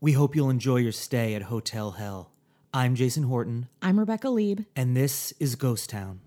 We hope you'll enjoy your stay at Hotel Hell. I'm Jason Horton, I'm Rebecca Leib. and this is Ghost Town.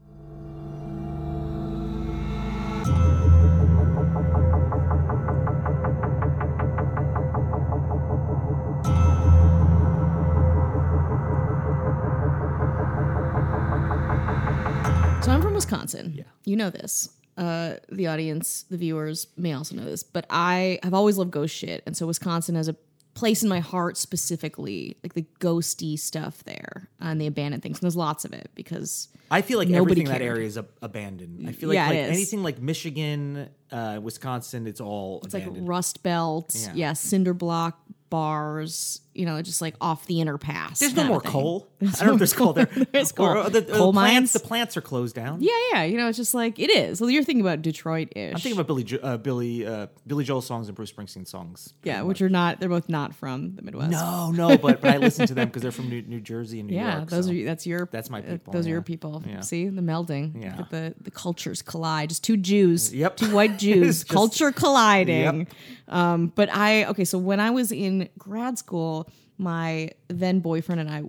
So I'm from Wisconsin. Yeah. You know this. Uh, the audience, the viewers may also know this, but I have always loved ghost shit. And so Wisconsin has a place in my heart specifically, like the ghosty stuff there and the abandoned things. And there's lots of it because I feel like everything in that area is ab- abandoned. I feel like, Yeah, like anything like Michigan, uh, Wisconsin, it's all it's like abandoned. Rust Belt, Yeah. yeah. cinder block bars, you know, just like off the inner pass. there's no more coal. I don't know if there's coal there. There's coal. or the, the Coal plants, mines? the plants are closed down. Yeah, yeah. You know, it's just like it is. Well, you're thinking about Detroit ish. I'm thinking about Billy, Jo- uh, Billy, uh, Billy Joel songs and Bruce Springsteen songs. Yeah, which are not, they're both not from the Midwest. No, no, but, but I listen to them because they're from New, New Jersey and New Yeah, York. those so. are that's your That's my uh, people, those are your people. Yeah. See the melding. Yeah. The the cultures collide. Just two Jews. Yep. Two white Jews. Just- culture colliding. Yep. Um, but I okay. So when I was in grad school, my then boyfriend and I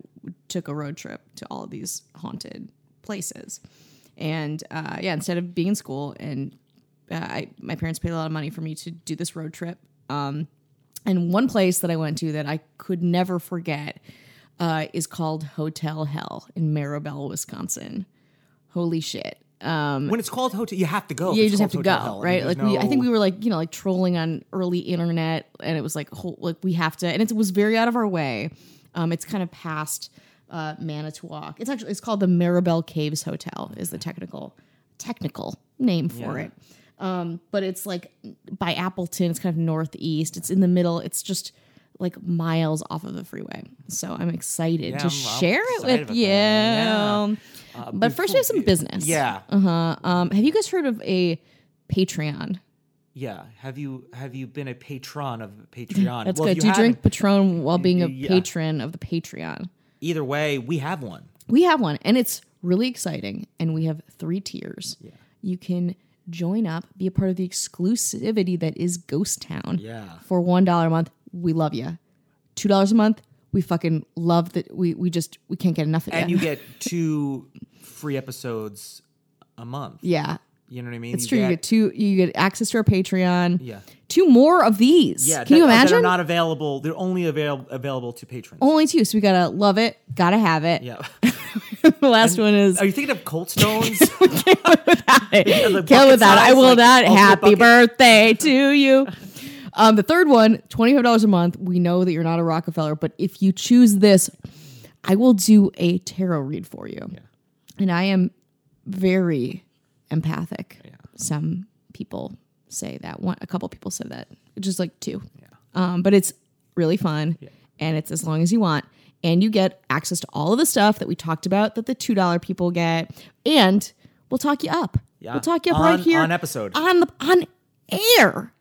took a road trip to all of these haunted places, and uh, yeah, instead of being in school and uh, I, my parents paid a lot of money for me to do this road trip. Um, and one place that I went to that I could never forget uh, is called Hotel Hell in Maribel, Wisconsin. Holy shit. Um, when it's called hotel, you have to go. yeah, you just have to go, Hell. Right? Like we, I think we were like, you know, like trolling on early internet, and it was like, whole, like we have to, and it was very out of our way. Um, it's kind of past uh, Manitowoc. It's actually it's called the Maribel Caves Hotel is the technical technical name for Yeah. it. Um, but it's like by Appleton. It's kind of northeast. It's in the middle. It's just like miles off of the freeway. So I'm excited Yeah, to I'm- I'm share it with you. that. But first, we have some business. Yeah, Uh-huh. Um, have you guys heard of a Patreon? yeah. Have you have you been a patron of Patreon? That's Well, good. Do you drink haven't, Patron while being a Yeah. patron of the Patreon? Either way, we have one. We have one, and it's really exciting. And we have three tiers. Yeah. You can join up, be a part of the exclusivity that is Ghost Town. Yeah. For one dollar a month, we love you. Two dollars a month, we fucking love that. We we just we can't get enough of And you. you get two free episodes a month. yeah, You know what I mean? it's true. you get two. You get access to our Patreon. Yeah. Two more of these. Yeah, Can you that- That imagine? are not available. They're only available available to patrons. Only two. So we gotta love it. Gotta have it. yeah. the last one is Are you thinking of Cold Stones? Kill the without bucket it. I will like, not. Happy birthday to you. Um, the third one, $25 a month. We know that you're not a Rockefeller, but if you choose this, I will do a tarot read for you. And I am very empathic. Some people say that. One, a couple people said that. It's just like two. Yeah. Um, but it's really fun, and it's as long as you want. And you get access to all of the stuff that we talked about that the two dollar people get, and we'll talk you up. Yeah. We'll talk you up On- right here on episode. on the on air.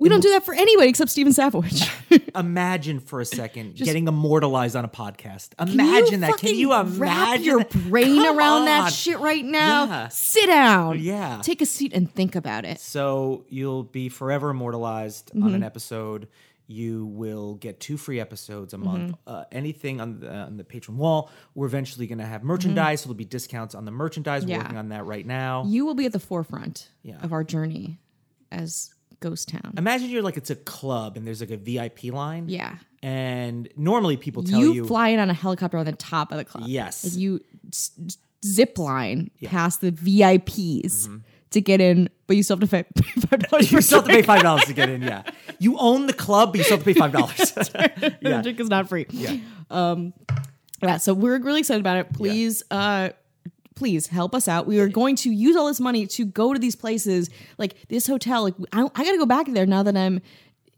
We don't do that for anybody except Steven Savage. imagine for a second getting immortalized on a podcast. Imagine that. Can you imagine wrap your brain Come around on. that shit right now? Yeah. Sit down. Yeah. Take a seat and think about it. So you'll be forever immortalized on Mm-hmm. an episode. You will get two free episodes a month. Mm-hmm. Uh, anything on the, on the patron wall. We're eventually going to have merchandise. So there'll be discounts on the merchandise. We're Mm-hmm. Yeah. working on that right now. You will be at the forefront Yeah. of our journey as Ghost Town. Imagine you're like it's a club and there's like a VIP line. yeah. And normally people tell You, you, fly in on a helicopter on the top of the club. Yes. Like you s- zip line past the VIPs to get in, but you still have to pay five dollars. you still have to pay five dollars to get in. Yeah, you own the club, but you still have to pay five dollars. The drink is not free. yeah. Yeah, so we're really excited about it. Please, uh, please help us out. We are going to use all this money to go to these places, like this hotel. Like I, I got to go back there now that I'm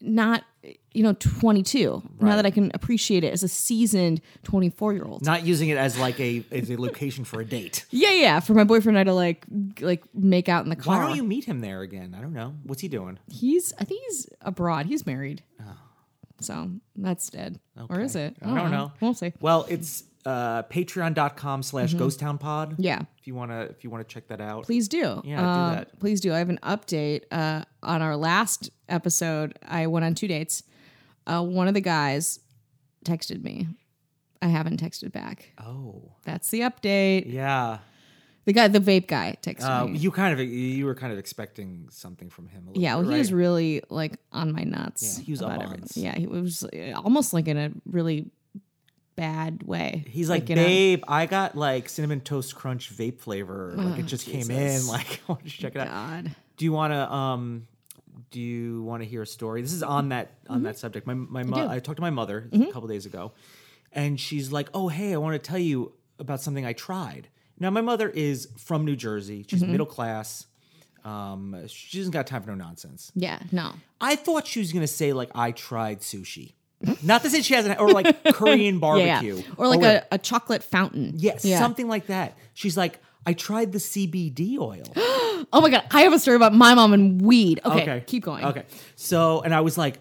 not, you know, 22. Now that I can appreciate it as a seasoned 24 year old. Not using it as like a as a location for a date. Yeah, yeah. For my boyfriend and I to like like make out in the car. Why don't you meet him there again? I don't know. What's he doing? He's I think he's abroad. He's married. oh. So that's dead. Or is it? I don't uh-huh. know. We'll see. Well, it's uh, patreon.com slash ghosttownpod. Yeah. If you wanna if you wanna check that out. Please do. Yeah, do Um, that. Please do. I have an update. Uh, on our last episode, I went on two dates. Uh, one of the guys texted me. I haven't texted back. Oh, That's the update. yeah. The guy, the vape guy, texted Uh, me. you kind of you were kind of expecting something from him. A little Yeah, well, bit, he was really like on my nuts. Yeah, he was up about on everything. Yeah, he was uh, almost like in a really bad way. He's like, know? babe, I got like cinnamon toast crunch vape flavor. Like it just came in. Oh, Like, why don't you check it out? God. Do you want to um? Do you want to hear a story? This is on that on that subject. My my mo- Mm-hmm. Mm-hmm. I talked to my mother a couple days ago, and she's like, "Oh, hey, I want to tell you about something I tried." Now, my mother is from New Jersey. She's Mm-hmm. middle class. Um, she doesn't got time for no nonsense. Yeah, no. I thought she was gonna say like I tried sushi. Not to say she hasn't, or like Korean barbecue, yeah. Or like whatever. a, a chocolate fountain. Yes, Yeah. something like that. She's like, I tried the CBD oil. Oh my god, I have a story about my mom and weed. Okay, keep going. Okay. So, and I was like,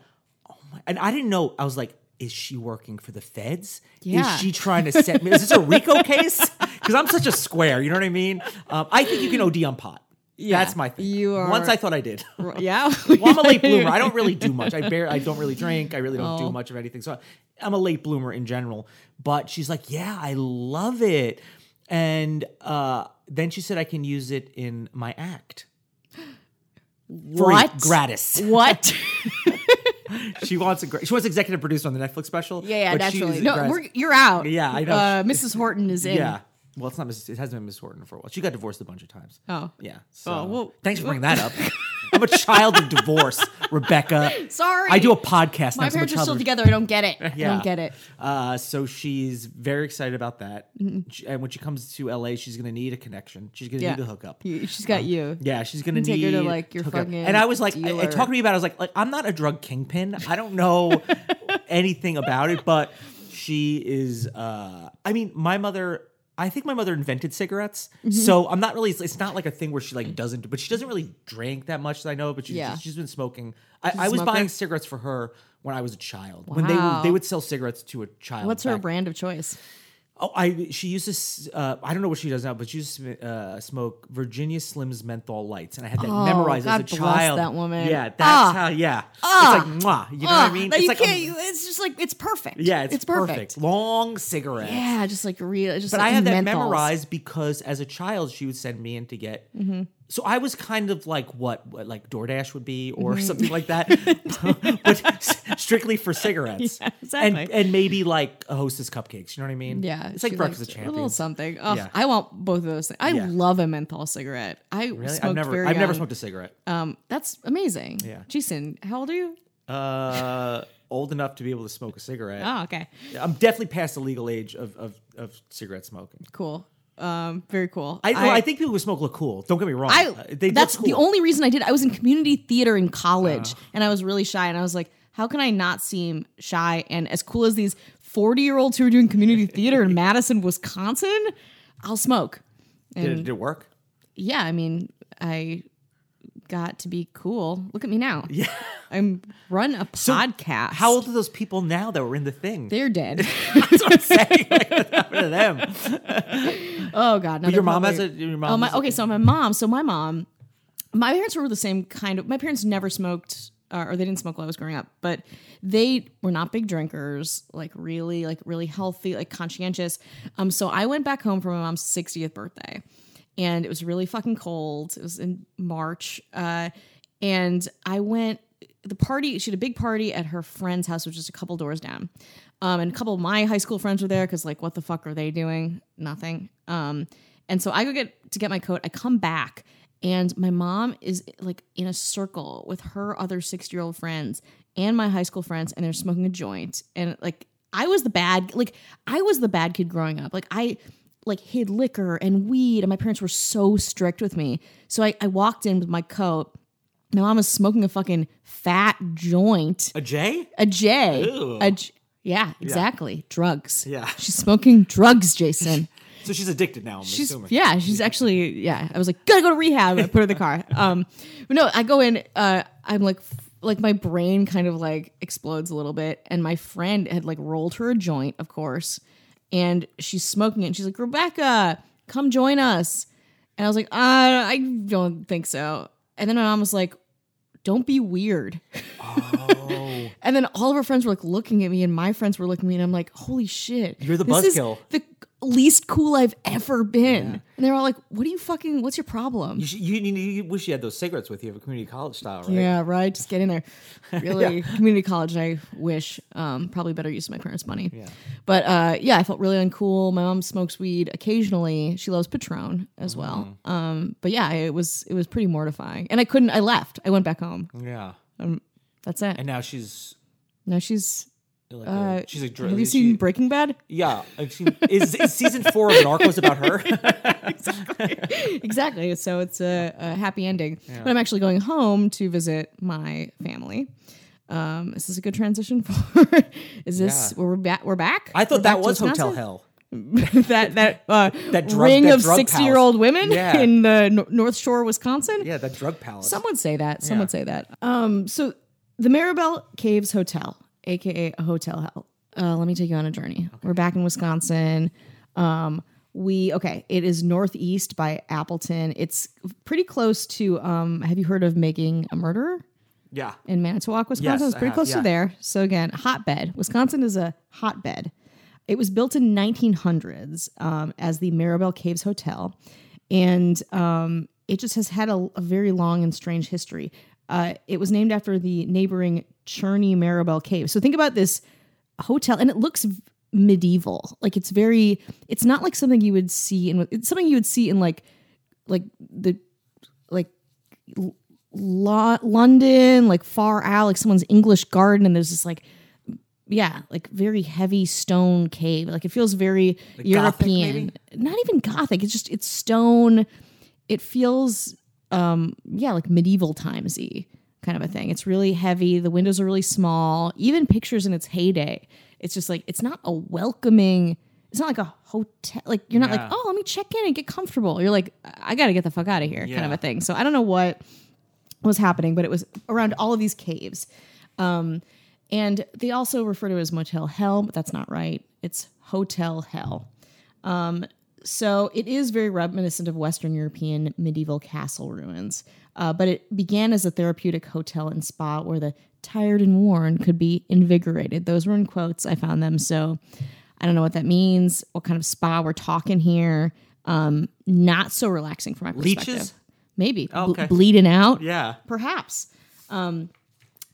oh my, and I didn't know. I was like, is she working for the feds? Yeah. Is she trying to set me? Is this a RICO case? Because I'm such a square. You know what I mean? Um, I think you can OD on pot. Yeah, That's my thing. you are- Once I thought I did. Yeah. Well, I'm a late bloomer. I don't really do much. I bear. I don't really drink. I really don't Oh. do much of anything. So I'm a late bloomer in general. But she's like, yeah, I love it. And uh, then she said I can use it in my act. Free, What? gratis. What? She wants a gra- she wants executive producer on the Netflix special. yeah, yeah, but she naturally. No, gratis. we're, you're out. Yeah, I know. Uh, Mrs. Horton is in. yeah. Well, it's not. Mrs. It hasn't been Miss Horton for a while. She got divorced a bunch of times. Oh. Yeah. So Oh, well- thanks for bringing that up. I'm a child of divorce, Rebecca. Sorry. I do a podcast. My now, so parents are still of- together. I don't get it. I don't get it. Uh, so she's very excited about that. Mm-hmm. She- and when she comes to LA, she's gonna need a connection. She's gonna Yeah. need a hookup. You- She's got you. Yeah, she's gonna Take need her to, like, your fucking And I was like, I, dealer. talked to me about. it. I was like, like I'm not a drug kingpin. I don't know anything about it, but she is. uh I mean, my mother. I think my mother invented cigarettes, Mm-hmm. so I'm not really. It's not like a thing where she like doesn't, but she doesn't really drink that much. That I know, but she's, Yeah. she's been smoking. I was buying cigarettes for her when I was a child. When they they would sell cigarettes to a child. What's her brand of choice? Oh, I she used to. Uh, I don't know what she does now, but she used to uh, smoke Virginia Slims menthol lights, and I had that Oh, memorized God as a bless child. that woman. Yeah, that's Ah. how. Yeah, Ah. it's like mwah. You know what Ah, I mean? It's you like can't. you- it's just like it's perfect. yeah, it's, it's perfect. Long cigarette. Yeah, just like real. Just But like I had that menthols. memorized because as a child she would send me in to get. Mm-hmm. So I was kind of like what, what like DoorDash would be or Mm-hmm. something like that, but strictly for cigarettes. Yeah, exactly. And and maybe like a Hostess cupcakes. You know what I mean? Yeah, it's like breakfast likes of A little something. Oh, Yeah. I want both of those things. I Yeah. love a menthol cigarette. I Really? smoked I've never very I've never smoked a cigarette. Um, that's amazing. Yeah. Jason, how old are you? Uh, old enough to be able to smoke a cigarette. Oh, okay, I'm definitely past the legal age of of, of cigarette smoking. cool. Um, very cool. I, well, I think people who smoke look cool. Don't get me wrong. I Uh, they that's look the. Uh. only reason I did. I was in community theater in college, and I was really shy, and I was like, how can I not seem shy and as cool as these forty year olds who are doing community theater in Madison, Wisconsin? I'll smoke. Did, it- did it work? yeah, I mean, I got to be cool. Look at me now. Yeah. I'm run a podcast. How old are those people now that were in the thing? They're dead. That's what I'm saying. Like, what happened to them? oh God. No, your mom probably- has a. Your mom Oh my. has a- Okay, so my mom. So my mom. My parents were the same kind of. My parents never smoked, uh, or they didn't smoke while I was growing up. But they were not big drinkers. Like really, like really healthy, like conscientious. Um. So I went back home for my mom's 60th birthday, and it was really fucking cold. It was in March. Uh, and I went. The party. She had a big party at her friend's house, which is a couple doors down. Um, and a couple of my high school friends were there because, like, what the fuck are they doing? Nothing. Um, and so I go get to get my coat. I come back, and my mom is like in a circle with her other six year old friends and my high school friends, and they're smoking a joint. And like, I was the bad, like, I was the bad kid growing up. Like, I like hid liquor and weed, and my parents were so strict with me. So I, I walked in with my coat. My mom was smoking a fucking fat joint. a J. A J. Ew. A J. Yeah, exactly. Drugs. Yeah. She's smoking drugs, Jason. So she's addicted now. I'm She's assuming. yeah, she's actually yeah. I was like, gotta go to rehab. I put her in the car. Um, but no, I go in. Uh, I'm like, like my brain kind of like explodes a little bit, and my friend had like rolled her a joint, of course, and she's smoking it. And she's like, Rebecca, come join us. And I was like, uh, I don't think so. And then my mom was like, don't be weird. Oh. And then all of our friends were like looking at me, and my friends were looking at me, and I'm like, holy shit. You're the buzzkill. The least cool I've ever been. And they were all like, what are you fucking, what's your problem? You, should, you, you, you wish you had those cigarettes with you of community college style, right? Yeah, right. Just get in there. Really, community college. I wish um, probably better use of my parents' money. Yeah. But uh, yeah, I felt really uncool. My mom smokes weed occasionally. She loves Patron as well. Mm-hmm. Um, but yeah, it was it was pretty mortifying, and I couldn't. I left. I went back home. Yeah. That's it. And now she's now she's. Like Uh, a, she's like have you seen Breaking Bad? Yeah, I've seen. Is, is season four of Narcos about her? exactly. exactly. So it's a, a happy ending. But I'm actually going home to visit my family. Um, is this a good transition for? is this Yeah. we're back? We're back. I We're thought that was Hotel? Hell. that that uh, That drug- ring that of sixty year old women Yeah. in the Nor- North Shore, Wisconsin. Yeah, that drug palace. Some would say that. Some Yeah. would say that. Um, so the Maribel Caves Hotel, aka hotel hell. Uh, let me take you on a journey. We're back in Wisconsin. Um, we okay. It is northeast by Appleton. It's pretty close to. Um, have you heard of making a murderer? yeah. in Manitowoc, Wisconsin. Yes, it's pretty close yeah. to there. So again, hotbed. Wisconsin is a hotbed. It was built in 1900s um, as the Maribel Caves Hotel, and um, it just has had a, a very long and strange history. Uh, it was named after the neighboring Cherney Maribel Cave. So think about this hotel, and it looks medieval. Like it's very. It's not like something you would see in. It's something you would see in like, like the, like Lo- London, like far out, like someone's English garden, and there's this like, yeah, like very heavy stone cave. Like it feels very Gothic, European. maybe? Not even gothic. It's just it's stone. It feels, um, yeah, like medieval timesy kind of a thing. It's really heavy. The windows are really small. Even pictures in its heyday, it's just like it's not a welcoming. It's not like a hotel. Like you're not like, oh, let me check in and get comfortable. You're like, I got to get the fuck out of here, kind of a thing. So I don't know what was happening, but it was around all of these caves. Um, and they also refer to it as Motel Hell, but that's not right. It's Hotel Hell. Um, so it is very reminiscent of Western European medieval castle ruins. Uh, but it began as a therapeutic hotel and spa where the tired and worn could be invigorated. Those were in quotes. I found them. So I don't know what that means, what kind of spa we're talking here. Um, not so relaxing from my perspective. Leeches? Maybe. Ble- okay. bleeding out. Yeah. Perhaps. Um,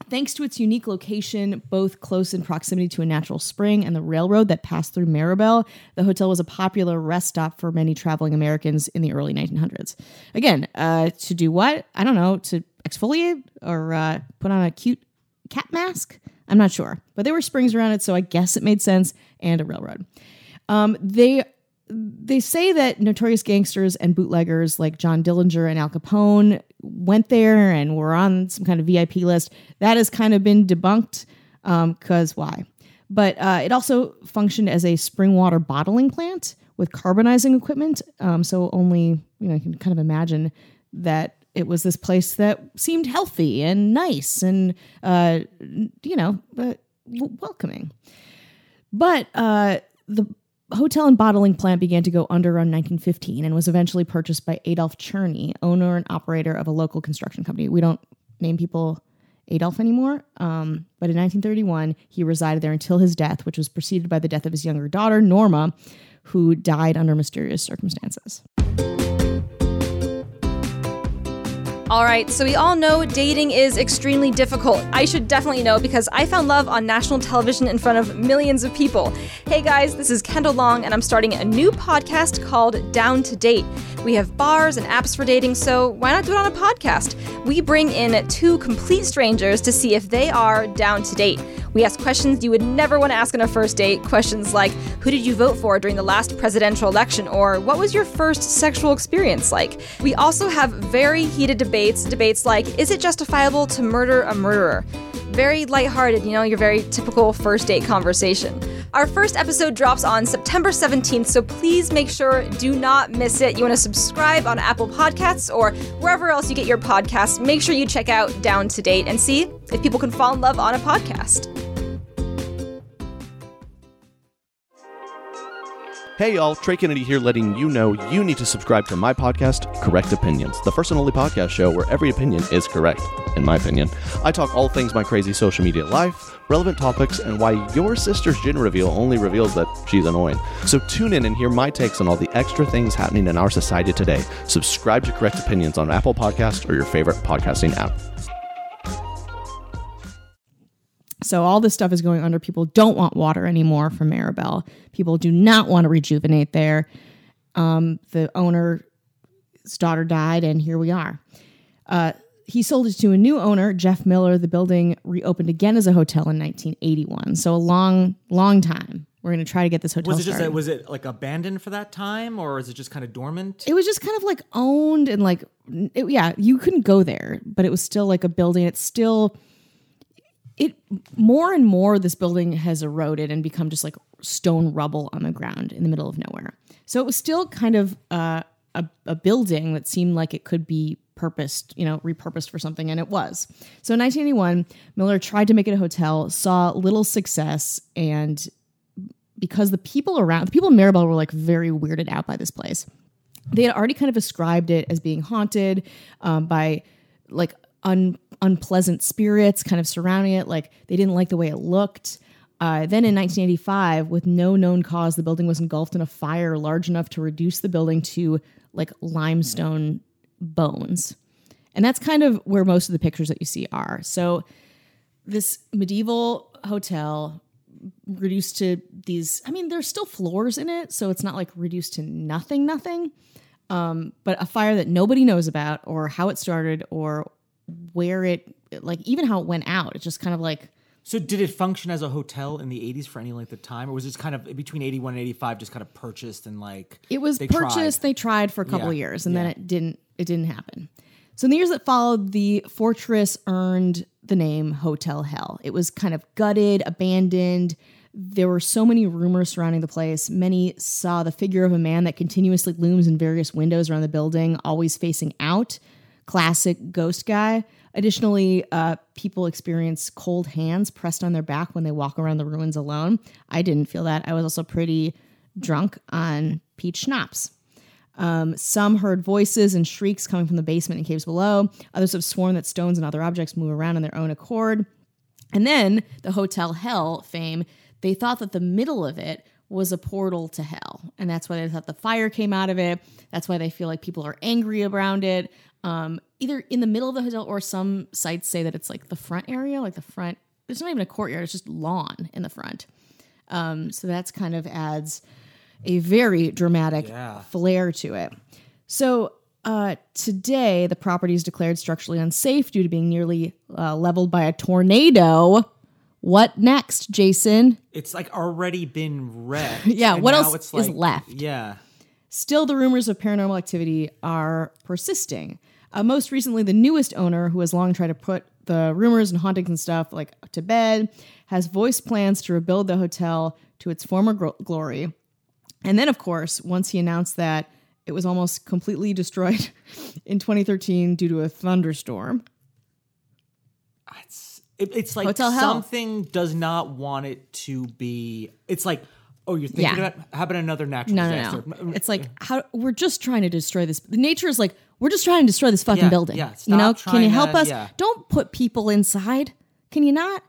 thanks to its unique location, both close in proximity to a natural spring and the railroad that passed through Maribel, the hotel was a popular rest stop for many traveling Americans in the early 1900s. Again, uh, to do what? I don't know, to exfoliate or uh, put on a cute cat mask? I'm not sure. But there were springs around it, so I guess it made sense, and a railroad. Um, they they say that notorious gangsters and bootleggers like John Dillinger and Al Capone went there and were on some kind of VIP list. That has kind of been debunked because why? But uh, it also functioned as a spring water bottling plant with carbonizing equipment. Um, so only you know you can kind of imagine that it was this place that seemed healthy and nice and uh, you know uh, welcoming. But uh, the hotel and bottling plant began to go under around 1915 and was eventually purchased by Adolf Cherney, owner and operator of a local construction company. We don't name people Adolf anymore, um, but in 1931, he resided there until his death, which was preceded by the death of his younger daughter, Norma, who died under mysterious circumstances. All right, so we all know dating is extremely difficult. I should definitely know because I found love on national television in front of millions of people. Hey guys, this is Kendall Long, and I'm starting a new podcast called Down to Date. We have bars and apps for dating, so why not do it on a podcast? We bring in two complete strangers to see if they are down to date. We ask questions you would never want to ask on a first date. Questions like Who did you vote for during the last presidential election? Or What was your first sexual experience like? We also have very heated debates. Debates like Is it justifiable to murder a murderer? Very lighthearted, you know, your very typical first date conversation. Our first episode drops on September 17th, so please make sure do not miss it. You want to subscribe on Apple Podcasts or wherever else you get your podcasts. Make sure you check out Down to Date and see if people can fall in love on a podcast. Hey y'all, Trey Kennedy here letting you know you need to subscribe to my podcast, Correct Opinions, the first and only podcast show where every opinion is correct, in my opinion. I talk all things my crazy social media life, relevant topics, and why your sister's gin reveal only reveals that she's annoying. So tune in and hear my takes on all the extra things happening in our society today. Subscribe to Correct Opinions on Apple Podcast or your favorite podcasting app. So all this stuff is going under. People don't want water anymore from Maribel. People do not want to rejuvenate there. Um, the owner's daughter died, and here we are. Uh, he sold it to a new owner, Jeff Miller. The building reopened again as a hotel in 1981. So a long, long time. We're going to try to get this hotel. Was it just started. was it like abandoned for that time, or is it just kind of dormant? it was just kind of like owned and like it, yeah you couldn't go there but it was still like a building it's still it more and more this building has eroded and become just like stone rubble on the ground in the middle of nowhere. So it was still kind of uh, a, a building that seemed like it could be purposed you know repurposed for something and it was. So in 1981 miller tried to make it a hotel saw little success and because the people around the people in maribel were like very weirded out by this place they had already kind of ascribed it as being haunted um, by like un- unpleasant spirits kind of surrounding it. Like they didn't like the way it looked. Uh, then in 1985, with no known cause, the building was engulfed in a fire large enough to reduce the building to like limestone bones. And that's kind of where most of the pictures that you see are. So this medieval hotel reduced to these i mean there's still floors in it so it's not like reduced to nothing nothing um, but a fire that nobody knows about or how it started or where it like even how it went out it's just kind of like So did it function as a hotel in the 80s for any length of time, or was this kind of between 81 and 85 just kind of purchased and like it was they purchased tried? they tried for a couple Yeah, of years and then it didn't it didn't happen. So in the years that followed the fortress earned the name hotel hell. It was kind of gutted abandoned. There were so many rumors surrounding the place. Many saw the figure of a man that continuously looms in various windows around the building always facing out classic ghost guy additionally uh, people experience cold hands pressed on their back when they walk around the ruins alone i didn't feel that i was also pretty drunk on peach schnapps um, some heard voices and shrieks coming from the basement and caves below. Others have sworn that stones and other objects move around on their own accord. And then the Hotel Hell fame, they thought that the middle of it was a portal to hell. And that's why they thought the fire came out of it. That's why they feel like people are angry around it. Um, either in the middle of the hotel or some sites say that it's like the front area, like the front. It's not even a courtyard, it's just lawn in the front. Um, so that's kind of adds a very dramatic Yeah. flair to it. So uh, today, the property is declared structurally unsafe due to being nearly uh, leveled by a tornado. What next, Jason? It's like already been wrecked. Yeah, what else is like- left? Yeah. Still, the rumors of paranormal activity are persisting. Uh, most recently, the newest owner, who has long tried to put the rumors and hauntings and stuff like to bed, has voiced plans to rebuild the hotel to its former gro- glory. And then, of course, once he announced that it was almost completely destroyed in 2013 due to a thunderstorm. It's it, it's like Hotel Hell. something does not want it to be. It's like, oh, you're thinking Yeah. about how about another natural No, disaster? no, no. It's like how we're just trying to destroy this. The nature is like we're just trying to destroy this fucking Yeah, building. yeah. you know, can you help to- us? yeah. Don't put people inside. Can you not?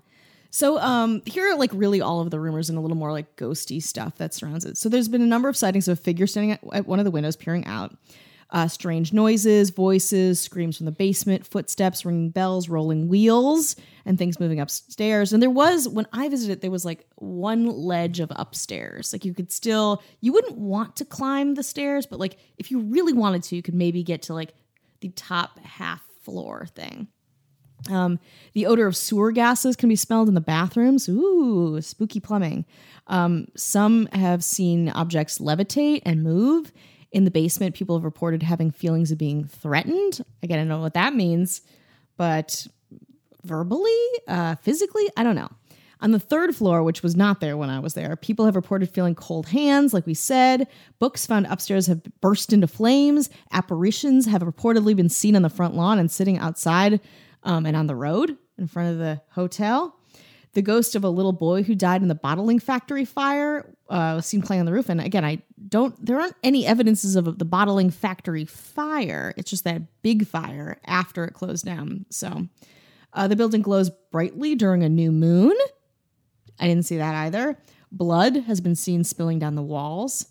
So um, here are like really all of the rumors and a little more like ghosty stuff that surrounds it. So there's been a number of sightings of a figure standing at, at one of the windows peering out. Uh, strange noises, voices, screams from the basement, footsteps, ringing bells, rolling wheels, and things moving upstairs. And there was, when I visited, there was like one ledge of upstairs. Like you could still, you wouldn't want to climb the stairs, but like if you really wanted to, you could maybe get to like the top half floor thing. Um, the odor of sewer gases can be smelled in the bathrooms. Ooh, spooky plumbing. Um, some have seen objects levitate and move. In the basement, people have reported having feelings of being threatened. Again, I don't know what that means, but verbally, uh, physically, I don't know. On the third floor, which was not there when I was there, people have reported feeling cold hands, like we said. Books found upstairs have burst into flames. Apparitions have reportedly been seen on the front lawn and sitting outside um, and on the road in front of the hotel. The ghost of a little boy who died in the bottling factory fire uh, was seen playing on the roof. And again, I don't, there aren't any evidences of the bottling factory fire. It's just that big fire after it closed down. So uh, the building glows brightly during a new moon. I didn't see that either. Blood has been seen spilling down the walls.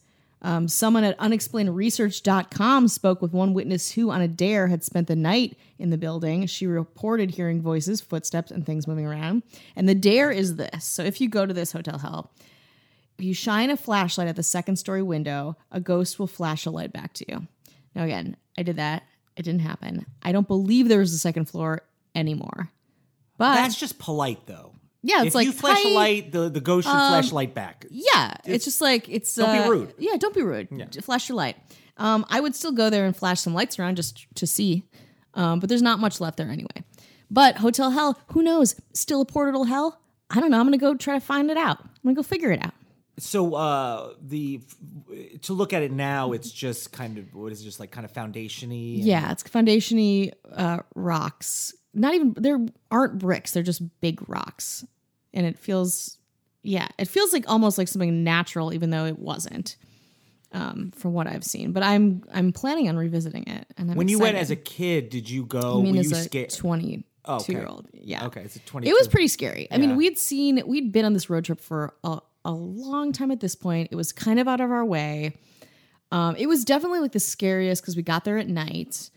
Um, someone at unexplainedresearch.com spoke with one witness who, on a dare, had spent the night in the building. She reported hearing voices, footsteps, and things moving around. And the dare is this. So if you go to this hotel hell, if you shine a flashlight at the second story window, a ghost will flash a light back to you. Now, again, I did that. It didn't happen. I don't believe there was a second floor anymore. But That's just polite, though. Yeah, it's if like, you flash light, the, the ghost should flash a light back. Yeah, it's, just like it's. Don't be uh, rude. Yeah, don't be rude. J- Flash your light. Um, I would still go there and flash some lights around just to see, um, but there's not much left there anyway. But Hotel Hell, who knows? Still a portal hell? I don't know. I'm gonna go try to find it out. I'm gonna go figure it out. So uh the to look at it now, it's just kind of what is it, just like kind of foundationy. Yeah, it's foundationy uh, rocks. Not even there aren't bricks. They're just big rocks, and it feels yeah, it feels like almost like something natural, even though it wasn't. Um, from what I've seen, but I'm I'm planning on revisiting it. And I'm When you went as a kid, did you go? I mean, were as a scared? 22 okay. year old. Yeah. Okay, it's a twenty. It was pretty scary. I mean, we'd seen, we'd been on this road trip for a, a long time at this point. It was kind of out of our way. Um, it was definitely like the scariest because we got there at night.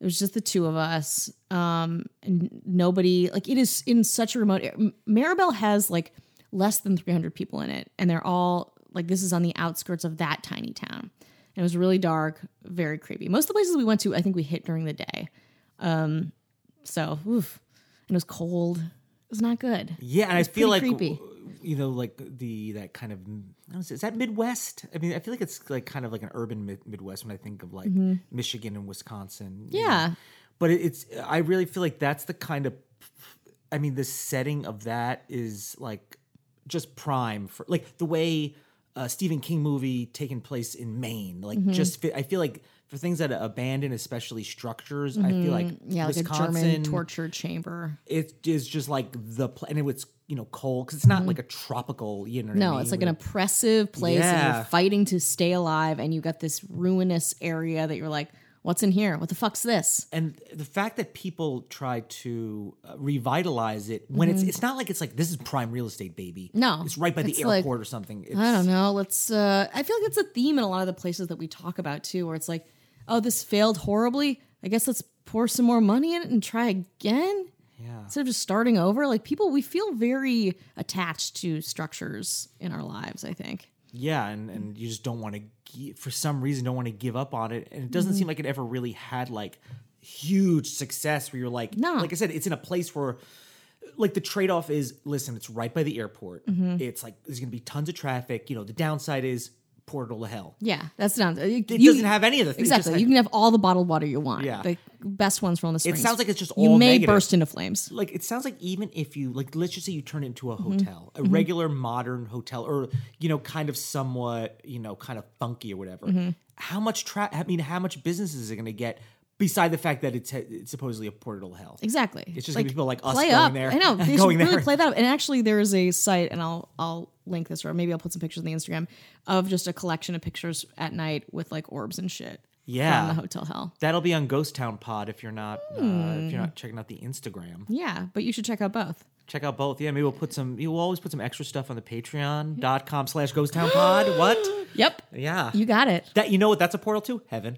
It was just the two of us. Um, and nobody, like, it is in such a remote. Maribel has like less than 300 people in it, and they're all like, this is on the outskirts of that tiny town. And it was really dark, very creepy. Most of the places we went to, I think we hit during the day. Um, so, oof. And it was cold. It was not good. Yeah, and I feel like creepy. You know, like the that kind of I don't know, is that Midwest? I mean, I feel like it's like kind of like an urban mid- Midwest when I think of like Michigan and Wisconsin. you know. Mm-hmm. Yeah. but it's I really feel like that's the kind of I mean, the setting of that is like just prime for like the way a Stephen King movie taking place in Maine. Like, Mm-hmm. just fit, I feel like for things that abandon, especially structures, I feel like Mm-hmm. Yeah, like Wisconsin, a German torture chamber. it is just like the and it's you know cold because it's not like a tropical. You know, what I Mm-hmm. No, mean? it's like an oppressive place and Yeah. you're fighting to stay alive and you got this ruinous area that you're like, what's in here? What the fuck's this? and the fact that people try to uh, revitalize it when it's it's not like it's like this is prime real estate, baby. Mm-hmm. No, it's right by the it's like- airport or something. It's, I don't know. Let's uh I feel like it's a theme in a lot of the places that we talk about too, where it's like, oh, this failed horribly. I guess let's pour some more money in it and try again. Yeah. Instead of just starting over. Like people we feel very attached to structures in our lives, I think. Yeah, and and you just don't want to for some reason don't want to give up on it, and it doesn't Mm-hmm. seem like it ever really had like huge success where you're like, No. like I said, it's in a place where. Like the trade off is, listen, it's right by the airport. Mm-hmm. It's like there's gonna be tons of traffic. You know, the downside is portal to hell. Yeah, that's not. It It doesn't have any of the things. Exactly. You can have all the bottled water you want. Yeah. The best ones from the springs. It sounds like it's just all You may negative. burst into flames. like it sounds like even if you like let's just say you turn it into a Mm-hmm. hotel a regular modern hotel or you know kind of somewhat you know kind of funky or whatever Mm-hmm. how much tra- i mean how much business is it going to get beside the fact that it's, it's supposedly a portal to hell Exactly. It's just gonna be people like us play going up. there- I know. They going should really there. play that up. And actually, there is a site, and I'll I'll link this, or maybe I'll put some pictures on the Instagram of just a collection of pictures at night with like orbs and shit. Yeah. From the hotel hell. that'll be on ghost town pod if you're not uh, if Hmm. you're not checking out the instagram Yeah, but you should check out both. check out both yeah maybe we'll put some we'll always put some extra stuff on the patreon.com slash ghost town pod what Yep. yeah You got it. that you know what that's a portal to heaven